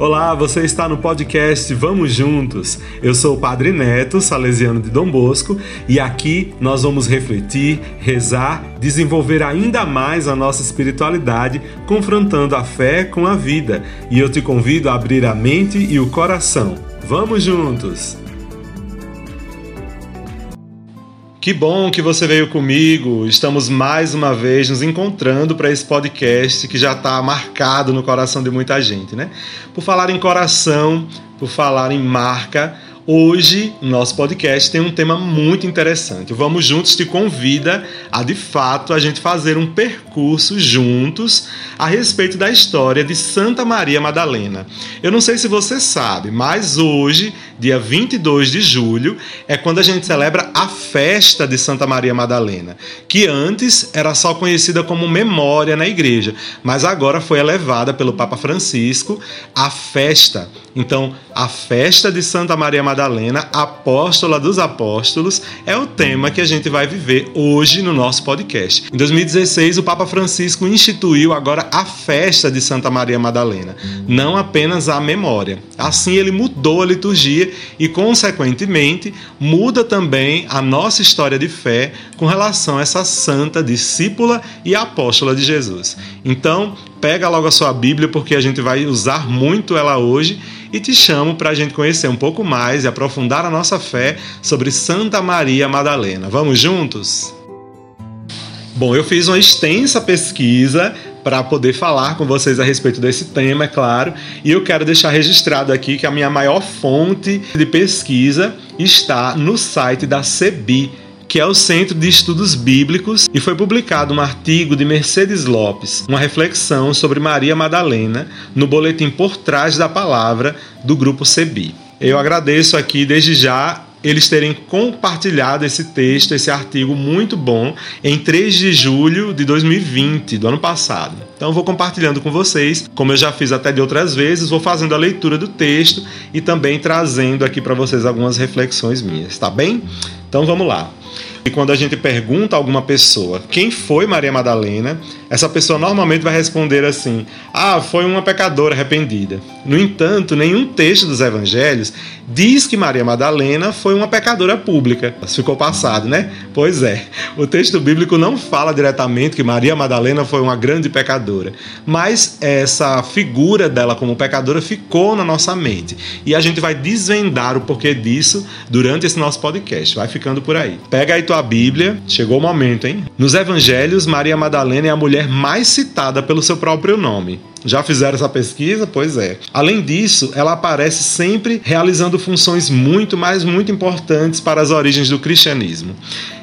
Olá, você está no podcast Vamos Juntos. Eu sou o Padre Neto, salesiano de Dom Bosco, e aqui nós vamos refletir, rezar, desenvolver ainda mais a nossa espiritualidade, confrontando a fé com a vida. E eu te convido a abrir a mente e o coração. Vamos juntos! Que bom que você veio comigo. Estamos mais uma vez nos encontrando para esse podcast que já está marcado no coração de muita gente, né? Por falar em coração, por falar em marca, Hoje, nosso podcast tem um tema muito interessante. Vamos Juntos te convida a, de fato, a gente fazer um percurso juntos a respeito da história de Santa Maria Madalena. Eu não sei se você sabe, mas hoje, dia 22 de julho, é quando a gente celebra a festa de Santa Maria Madalena, que antes era só conhecida como memória na igreja, mas agora foi elevada pelo Papa Francisco a festa. Então, a festa de Santa Maria Madalena Madalena, apóstola dos apóstolos, é o tema que a gente vai viver hoje no nosso podcast. Em 2016, o Papa Francisco instituiu agora a festa de Santa Maria Madalena, não apenas a memória. Assim, ele mudou a liturgia e, consequentemente, muda também a nossa história de fé com relação a essa santa discípula e apóstola de Jesus. Então, pega logo a sua Bíblia porque a gente vai usar muito ela hoje e te chamo para a gente conhecer um pouco mais e aprofundar a nossa fé sobre Santa Maria Madalena. Vamos juntos? Bom, eu fiz uma extensa pesquisa para poder falar com vocês a respeito desse tema, é claro, e eu quero deixar registrado aqui que a minha maior fonte de pesquisa está no site da CEBI, que é o Centro de Estudos Bíblicos, e foi publicado um artigo de Mercedes Lopes, uma reflexão sobre Maria Madalena, no boletim Por Trás da Palavra do grupo CEBI. Eu agradeço aqui desde já eles terem compartilhado esse texto, esse artigo muito bom, em 3 de julho de 2020, do ano passado. Então vou compartilhando com vocês, como eu já fiz até de outras vezes, vou fazendo a leitura do texto e também trazendo aqui para vocês algumas reflexões minhas, tá bem? Então vamos lá. E quando a gente pergunta a alguma pessoa quem foi Maria Madalena, essa pessoa normalmente vai responder assim: Ah, foi uma pecadora arrependida. No entanto, nenhum texto dos evangelhos diz que Maria Madalena foi uma pecadora pública. Ficou passado, né? Pois é. O texto bíblico não fala diretamente que Maria Madalena foi uma grande pecadora, mas essa figura dela como pecadora ficou na nossa mente. E a gente vai desvendar o porquê disso durante esse nosso podcast. Vai ficando por aí. Pega aí tua Bíblia, chegou o momento, hein? Nos evangelhos, Maria Madalena é a mulher mais citada pelo seu próprio nome. Já fizeram essa pesquisa? Pois é. Além disso, ela aparece sempre realizando funções muito, mas muito importantes para as origens do cristianismo.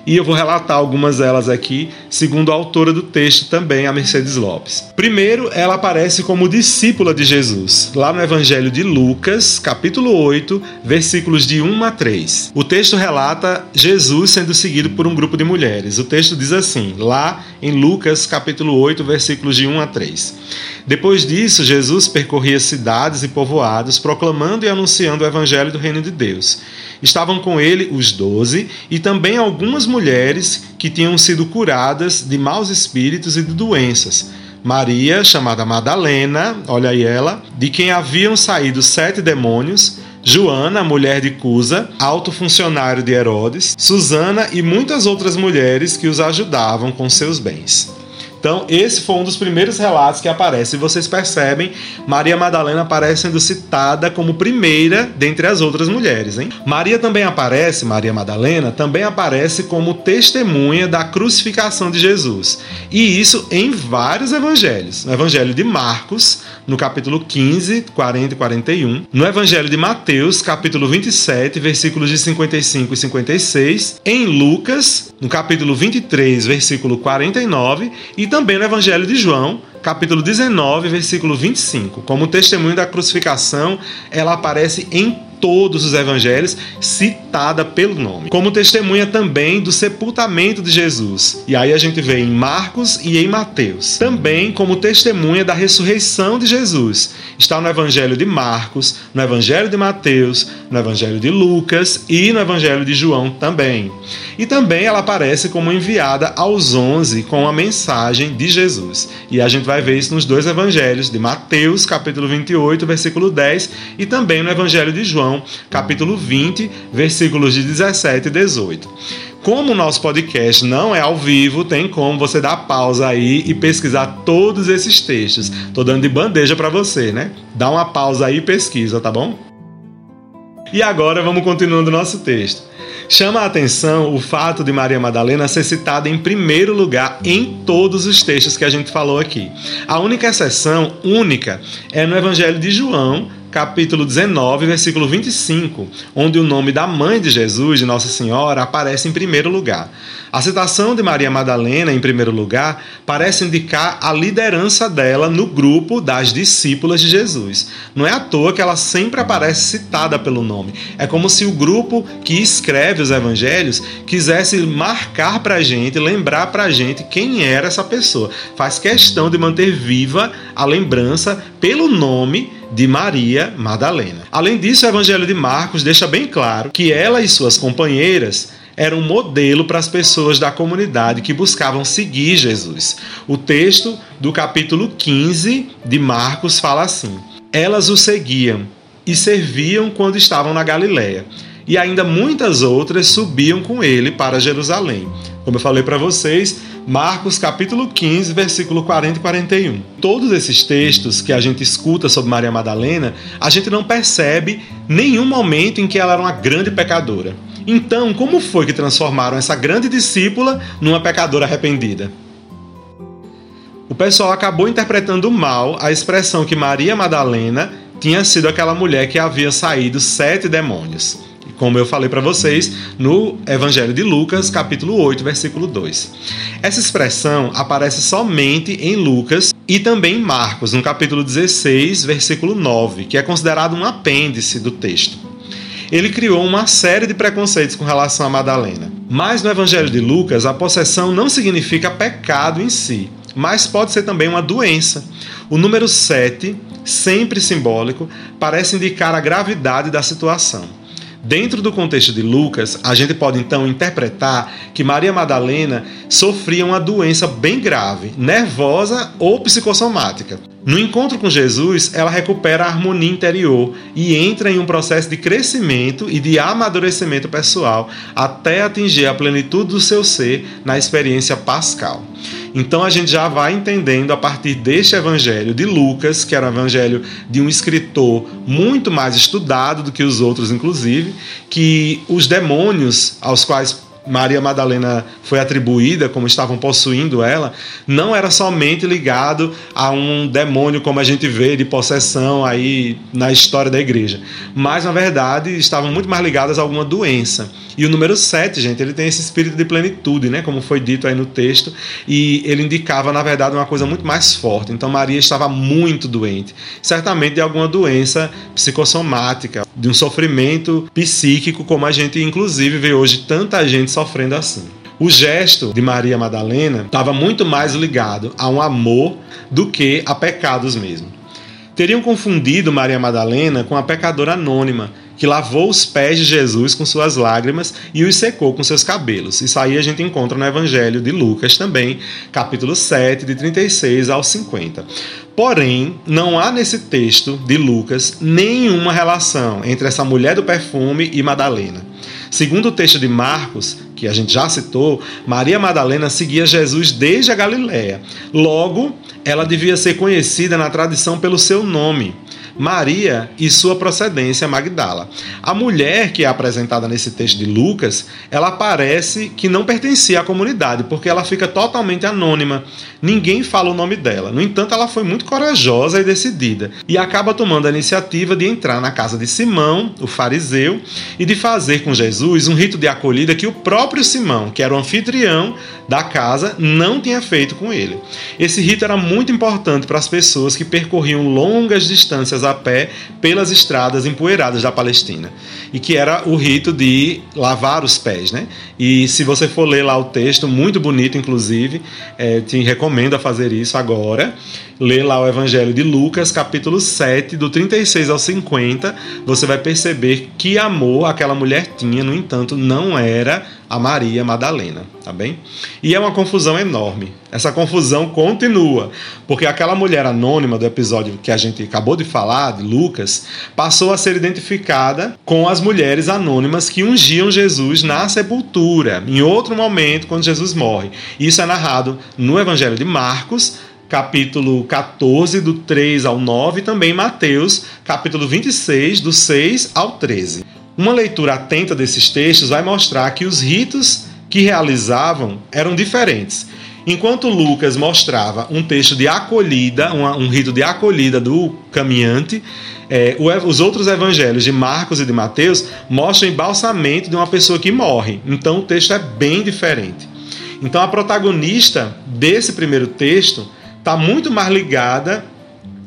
E eu vou relatar algumas delas aqui, segundo a autora do texto também, a Mercedes Lopes. Primeiro, ela aparece como discípula de Jesus, lá no Evangelho de Lucas, capítulo 8, versículos de 1 a 3. O texto relata Jesus sendo seguido por um grupo de mulheres. O texto diz assim, lá em Lucas, capítulo 8, versículos de 1 a 3. Depois disso, Jesus percorria cidades e povoados, proclamando e anunciando o evangelho do reino de Deus. Estavam com ele os doze e também algumas mulheres que tinham sido curadas de maus espíritos e de doenças. Maria, chamada Madalena, olha aí ela, de quem haviam saído sete demônios, Joana, mulher de Cusa, alto funcionário de Herodes, Susana e muitas outras mulheres que os ajudavam com seus bens. Então, esse foi um dos primeiros relatos que aparece. E vocês percebem, Maria Madalena aparece sendo citada como primeira dentre as outras mulheres. Hein? Maria também aparece, Maria Madalena, também aparece como testemunha da crucificação de Jesus. E isso em vários evangelhos. No evangelho de Marcos, no capítulo 15, 40 e 41. No evangelho de Mateus, capítulo 27, versículos de 55 e 56. Em Lucas, no capítulo 23, versículo 49. E e também no Evangelho de João, capítulo 19, versículo 25. Como testemunho da crucificação, ela aparece em todos os evangelhos citada pelo nome, como testemunha também do sepultamento de Jesus. E aí a gente vê em Marcos e em Mateus. Também como testemunha da ressurreição de Jesus. Está no evangelho de Marcos, no evangelho de Mateus, no evangelho de Lucas e no evangelho de João também. E também ela aparece como enviada aos onze com a mensagem de Jesus. E a gente vai ver isso nos dois evangelhos, de Mateus, capítulo 28, versículo 10, e também no evangelho de João, capítulo 20, versículos de 17 e 18. Como o nosso podcast não é ao vivo, tem como você dar pausa aí e pesquisar todos esses textos. Tô dando de bandeja para você, né? Dá uma pausa aí e pesquisa, tá bom? E agora vamos continuando nosso texto. Chama a atenção o fato de Maria Madalena ser citada em primeiro lugar em todos os textos que a gente falou aqui. A única exceção, única, é no Evangelho de João, capítulo 19, versículo 25, onde o nome da mãe de Jesus, de Nossa Senhora, aparece em primeiro lugar. A citação de Maria Madalena, em primeiro lugar, parece indicar a liderança dela no grupo das discípulas de Jesus. Não é à toa que ela sempre aparece citada pelo nome. É como se o grupo que escreve os evangelhos quisesse marcar para a gente, lembrar para a gente quem era essa pessoa. Faz questão de manter viva a lembrança pelo nome de Maria Madalena. Além disso, o Evangelho de Marcos deixa bem claro que ela e suas companheiras eram um modelo para as pessoas da comunidade que buscavam seguir Jesus. O texto do capítulo 15 de Marcos fala assim: Elas o seguiam e serviam quando estavam na Galiléia, e ainda muitas outras subiam com ele para Jerusalém. Como eu falei para vocês, Marcos capítulo 15, versículo 40 e 41. Todos esses textos que a gente escuta sobre Maria Madalena, a gente não percebe nenhum momento em que ela era uma grande pecadora. Então, como foi que transformaram essa grande discípula numa pecadora arrependida? O pessoal acabou interpretando mal a expressão que Maria Madalena tinha sido aquela mulher que havia saído sete demônios como eu falei para vocês no Evangelho de Lucas, capítulo 8, versículo 2. Essa expressão aparece somente em Lucas e também em Marcos, no capítulo 16, versículo 9, que é considerado um apêndice do texto. Ele criou uma série de preconceitos com relação a Madalena. Mas no Evangelho de Lucas, a possessão não significa pecado em si, mas pode ser também uma doença. O número 7, sempre simbólico, parece indicar a gravidade da situação. Dentro do contexto de Lucas, a gente pode então interpretar que Maria Madalena sofria uma doença bem grave, nervosa ou psicossomática. No encontro com Jesus, ela recupera a harmonia interior e entra em um processo de crescimento e de amadurecimento pessoal até atingir a plenitude do seu ser na experiência pascal. Então a gente já vai entendendo a partir deste evangelho de Lucas, que era um evangelho de um escritor muito mais estudado do que os outros, inclusive, que os demônios aos quais Maria Madalena foi atribuída, como estavam possuindo ela, não era somente ligado a um demônio como a gente vê de possessão aí na história da igreja, mas na verdade estavam muito mais ligadas a alguma doença. E o número 7, gente, ele tem esse espírito de plenitude, né, como foi dito aí no texto, e ele indicava na verdade uma coisa muito mais forte. Então Maria estava muito doente, certamente de alguma doença psicossomática, de um sofrimento psíquico, como a gente inclusive vê hoje tanta gente sofrendo assim. O gesto de Maria Madalena estava muito mais ligado a um amor do que a pecados mesmo. Teriam confundido Maria Madalena com a pecadora anônima que lavou os pés de Jesus com suas lágrimas e os secou com seus cabelos. Isso aí a gente encontra no Evangelho de Lucas também, capítulo 7, de 36 ao 50. Porém, não há nesse texto de Lucas nenhuma relação entre essa mulher do perfume e Madalena. Segundo o texto de Marcos, que a gente já citou, Maria Madalena seguia Jesus desde a Galiléia. Logo, ela devia ser conhecida na tradição pelo seu nome. Maria e sua procedência Magdala. A mulher que é apresentada nesse texto de Lucas, ela parece que não pertencia à comunidade, porque ela fica totalmente anônima. Ninguém fala o nome dela. No entanto, ela foi muito corajosa e decidida e acaba tomando a iniciativa de entrar na casa de Simão, o fariseu, e de fazer com Jesus um rito de acolhida que o próprio Simão, que era o anfitrião da casa não tinha feito com ele. Esse rito era muito importante para as pessoas que percorriam longas distâncias a pé pelas estradas empoeiradas da Palestina, e que era o rito de lavar os pés, né? E se você for ler lá o texto, muito bonito, inclusive, é, te recomendo a fazer isso agora. Lê lá o Evangelho de Lucas, capítulo 7, do 36 ao 50, você vai perceber que amor aquela mulher tinha, no entanto, não era a Maria Madalena, tá bem? E é uma confusão enorme. Essa confusão continua, porque aquela mulher anônima do episódio que a gente acabou de falar, de Lucas, passou a ser identificada com as mulheres anônimas que ungiam Jesus na sepultura, em outro momento, quando Jesus morre. Isso é narrado no Evangelho de Marcos, capítulo 14, do 3 ao 9, e também Mateus, capítulo 26, do 6 ao 13. Uma leitura atenta desses textos vai mostrar que os ritos que realizavam eram diferentes. Enquanto Lucas mostrava um texto de acolhida, um, rito de acolhida do caminhante, é, os outros evangelhos de Marcos e de Mateus mostram embalsamento de uma pessoa que morre. Então o texto é bem diferente. Então a protagonista desse primeiro texto está muito mais ligada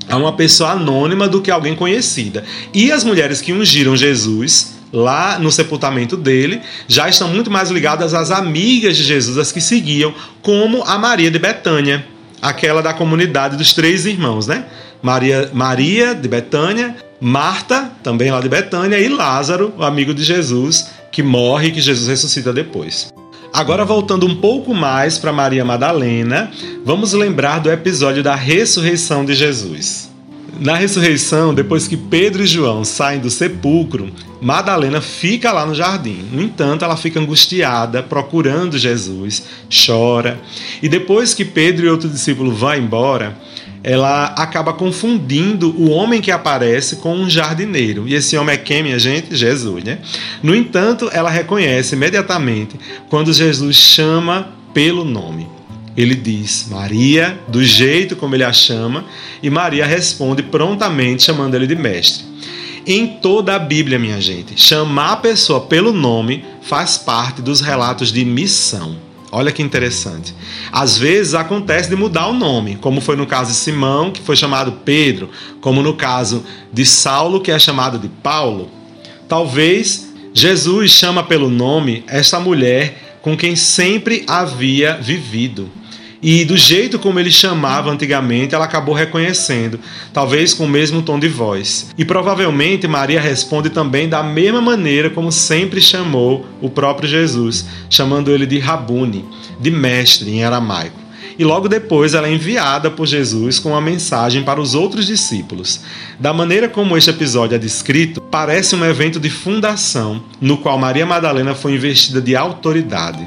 a uma pessoa anônima do que alguém conhecida. E as mulheres que ungiram Jesus lá no sepultamento dele, já estão muito mais ligadas às amigas de Jesus, as que seguiam, como a Maria de Betânia, aquela da comunidade dos três irmãos, né? Maria, Maria de Betânia, Marta, também lá de Betânia, e Lázaro, o amigo de Jesus, que morre e que Jesus ressuscita depois. Agora, voltando um pouco mais para Maria Madalena, vamos lembrar do episódio da ressurreição de Jesus. Na ressurreição, depois que Pedro e João saem do sepulcro, Madalena fica lá no jardim. No entanto, ela fica angustiada, procurando Jesus, chora. E depois que Pedro e outro discípulo vão embora, ela acaba confundindo o homem que aparece com um jardineiro. E esse homem é quem, minha gente? Jesus, né? No entanto, ela reconhece imediatamente quando Jesus chama pelo nome. Ele diz Maria, do jeito como ele a chama, e Maria responde prontamente, chamando ele de mestre. Em toda a Bíblia, minha gente, chamar a pessoa pelo nome faz parte dos relatos de missão. Olha que interessante. Às vezes acontece de mudar o nome, como foi no caso de Simão, que foi chamado Pedro, como no caso de Saulo, que é chamado de Paulo. Talvez Jesus chama pelo nome esta mulher com quem sempre havia vivido. E do jeito como ele chamava antigamente, ela acabou reconhecendo, talvez com o mesmo tom de voz. E provavelmente Maria responde também da mesma maneira como sempre chamou o próprio Jesus, chamando ele de Rabuni, de mestre em aramaico. E logo depois ela é enviada por Jesus com uma mensagem para os outros discípulos. Da maneira como este episódio é descrito, parece um evento de fundação, no qual Maria Madalena foi investida de autoridade.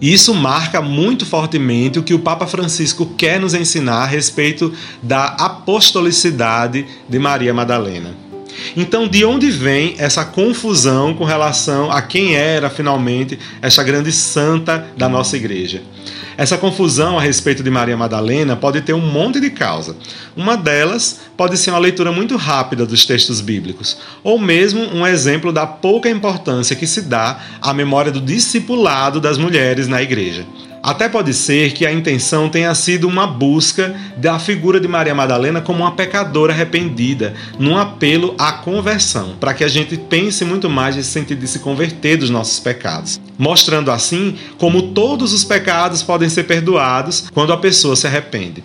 Isso marca muito fortemente o que o Papa Francisco quer nos ensinar a respeito da apostolicidade de Maria Madalena. Então, de onde vem essa confusão com relação a quem era finalmente essa grande santa da nossa igreja? Essa confusão a respeito de Maria Madalena pode ter um monte de causa. Uma delas pode ser uma leitura muito rápida dos textos bíblicos, ou mesmo um exemplo da pouca importância que se dá à memória do discipulado das mulheres na igreja. Até pode ser que a intenção tenha sido uma busca da figura de Maria Madalena como uma pecadora arrependida, num apelo à conversão, para que a gente pense muito mais nesse sentido de se converter dos nossos pecados, mostrando assim como todos os pecados podem ser perdoados quando a pessoa se arrepende.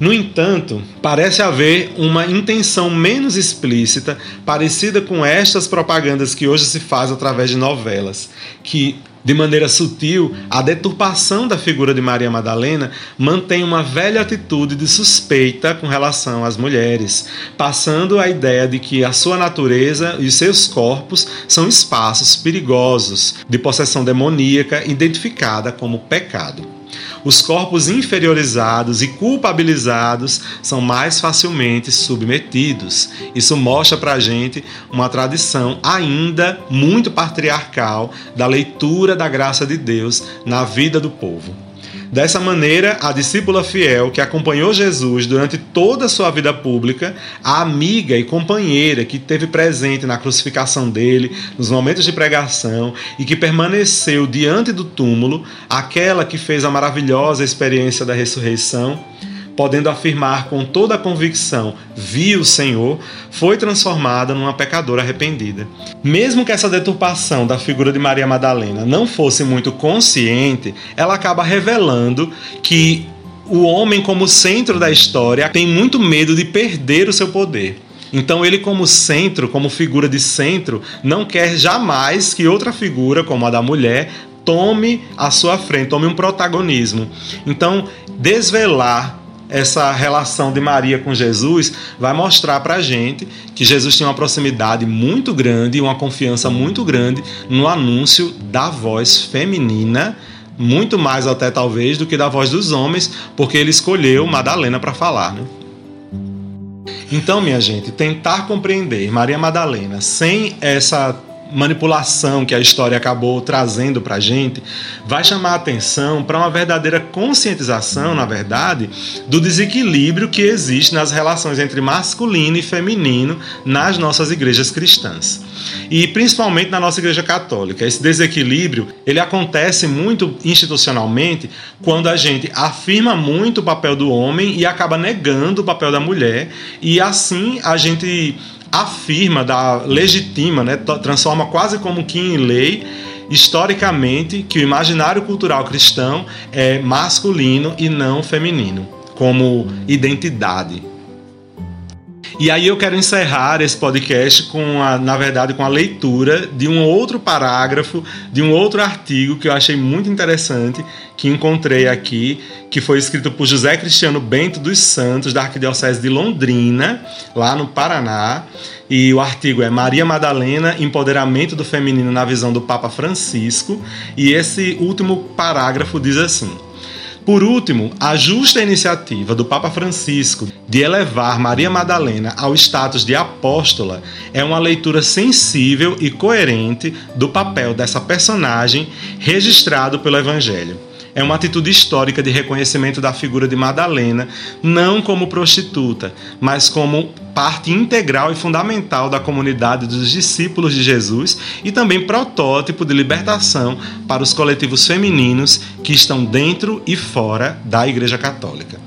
No entanto, parece haver uma intenção menos explícita, parecida com estas propagandas que hoje se faz através de novelas, que de maneira sutil, a deturpação da figura de Maria Madalena mantém uma velha atitude de suspeita com relação às mulheres, passando a ideia de que a sua natureza e seus corpos são espaços perigosos de possessão demoníaca identificada como pecado. Os corpos inferiorizados e culpabilizados são mais facilmente submetidos. Isso mostra para a gente uma tradição ainda muito patriarcal da leitura da graça de Deus na vida do povo. Dessa maneira, a discípula fiel que acompanhou Jesus durante toda a sua vida pública, a amiga e companheira que esteve presente na crucificação dele, nos momentos de pregação e que permaneceu diante do túmulo, aquela que fez a maravilhosa experiência da ressurreição, podendo afirmar com toda a convicção, vi o Senhor, foi transformada numa pecadora arrependida. Mesmo que essa deturpação da figura de Maria Madalena não fosse muito consciente, ela acaba revelando que o homem, como centro da história, tem muito medo de perder o seu poder. Então, ele, como centro, como figura de centro, não quer jamais que outra figura, como a da mulher, tome a sua frente, tome um protagonismo. Então, desvelar essa relação de Maria com Jesus vai mostrar para a gente que Jesus tinha uma proximidade muito grande e uma confiança muito grande no anúncio da voz feminina, muito mais até talvez do que da voz dos homens, porque ele escolheu Madalena para falar. Né? Então, minha gente, tentar compreender Maria Madalena sem essa manipulação que a história acabou trazendo para a gente, vai chamar a atenção para uma verdadeira conscientização, na verdade, do desequilíbrio que existe nas relações entre masculino e feminino nas nossas igrejas cristãs. E principalmente na nossa igreja católica. Esse desequilíbrio, ele acontece muito institucionalmente quando a gente afirma muito o papel do homem e acaba negando o papel da mulher, e assim a gente afirma, da legitima, né, transforma quase como que em lei historicamente que o imaginário cultural cristão é masculino e não feminino, como identidade. E aí eu quero encerrar esse podcast com a, na verdade, com a leitura de um outro parágrafo, de um outro artigo que eu achei muito interessante, que encontrei aqui, que foi escrito por José Cristiano Bento dos Santos, da Arquidiocese de Londrina, lá no Paraná. E o artigo é Maria Madalena, Empoderamento do Feminino na visão do Papa Francisco. E esse último parágrafo diz assim. Por último, a justa iniciativa do Papa Francisco de elevar Maria Madalena ao status de apóstola é uma leitura sensível e coerente do papel dessa personagem registrado pelo Evangelho é uma atitude histórica de reconhecimento da figura de Madalena, não como prostituta, mas como parte integral e fundamental da comunidade dos discípulos de Jesus e também protótipo de libertação para os coletivos femininos que estão dentro e fora da Igreja Católica.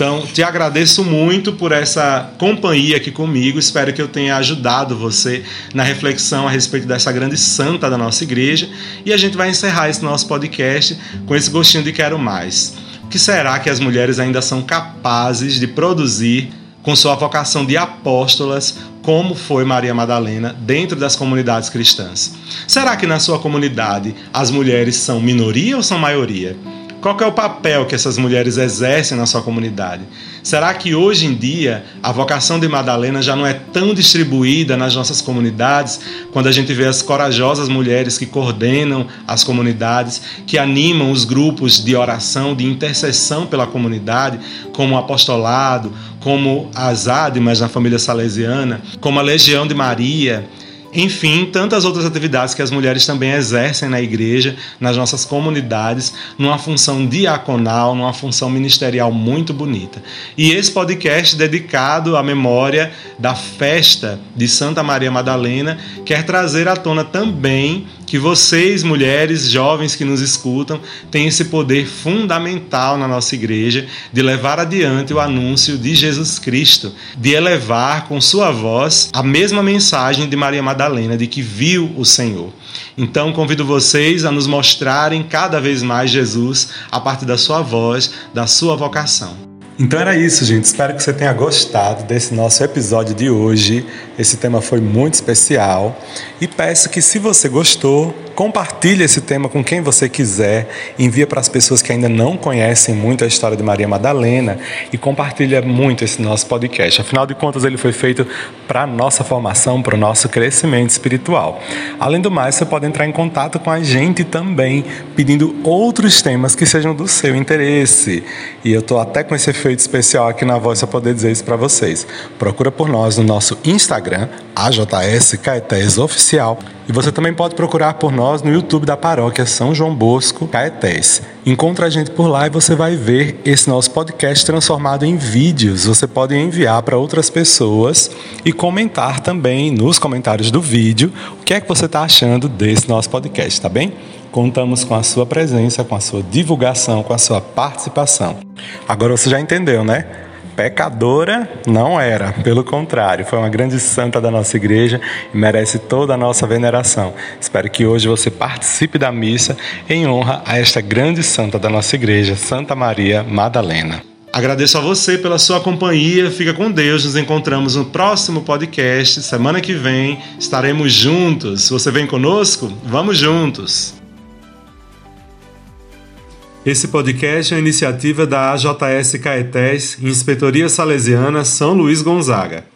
Então, te agradeço muito por essa companhia aqui comigo. Espero que eu tenha ajudado você na reflexão a respeito dessa grande santa da nossa igreja. E a gente vai encerrar esse nosso podcast com esse gostinho de quero mais. O que será que as mulheres ainda são capazes de produzir com sua vocação de apóstolas, como foi Maria Madalena, dentro das comunidades cristãs? Será que na sua comunidade as mulheres são minoria ou são maioria? Qual é o papel que essas mulheres exercem na sua comunidade? Será que hoje em dia a vocação de Madalena já não é tão distribuída nas nossas comunidades, quando a gente vê as corajosas mulheres que coordenam as comunidades, que animam os grupos de oração, de intercessão pela comunidade, como o apostolado, como as ádimas na família salesiana, como a Legião de Maria, enfim, tantas outras atividades que as mulheres também exercem na igreja, nas nossas comunidades, numa função diaconal, numa função ministerial muito bonita. E esse podcast dedicado à memória da festa de Santa Maria Madalena quer trazer à tona também que vocês, mulheres jovens que nos escutam, têm esse poder fundamental na nossa igreja de levar adiante o anúncio de Jesus Cristo, de elevar com sua voz a mesma mensagem de Maria Madalena, de que viu o Senhor. Então convido vocês a nos mostrarem cada vez mais Jesus a partir da sua voz, da sua vocação. Então era isso, gente. Espero que você tenha gostado desse nosso episódio de hoje. Esse tema foi muito especial e peço que se você gostou, Compartilhe esse tema com quem você quiser, envia para as pessoas que ainda não conhecem muito a história de Maria Madalena e compartilha muito esse nosso podcast. Afinal de contas, ele foi feito para a nossa formação, para o nosso crescimento espiritual. Além do mais, você pode entrar em contato com a gente também, pedindo outros temas que sejam do seu interesse. E eu estou até com esse efeito especial aqui na voz para poder dizer isso para vocês. Procura por nós no nosso Instagram, AJS Caetés Oficial. E você também pode procurar por nós no YouTube da paróquia São João Bosco Caetés. Encontre a gente por lá e você vai ver esse nosso podcast transformado em vídeos. Você pode enviar para outras pessoas e comentar também nos comentários do vídeo o que é que você está achando desse nosso podcast, tá bem? Contamos com a sua presença, com a sua divulgação, com a sua participação. Agora você já entendeu, né? Pecadora não era, pelo contrário, foi uma grande santa da nossa igreja e merece toda a nossa veneração. Espero que hoje você participe da missa em honra a esta grande santa da nossa igreja, Santa Maria Madalena. Agradeço a você pela sua companhia. Fica com Deus. Nos encontramos no próximo podcast. Semana que vem estaremos juntos. Você vem conosco? Vamos juntos. Esse podcast é uma iniciativa da AJS Caetés, Inspetoria Salesiana São Luís Gonzaga.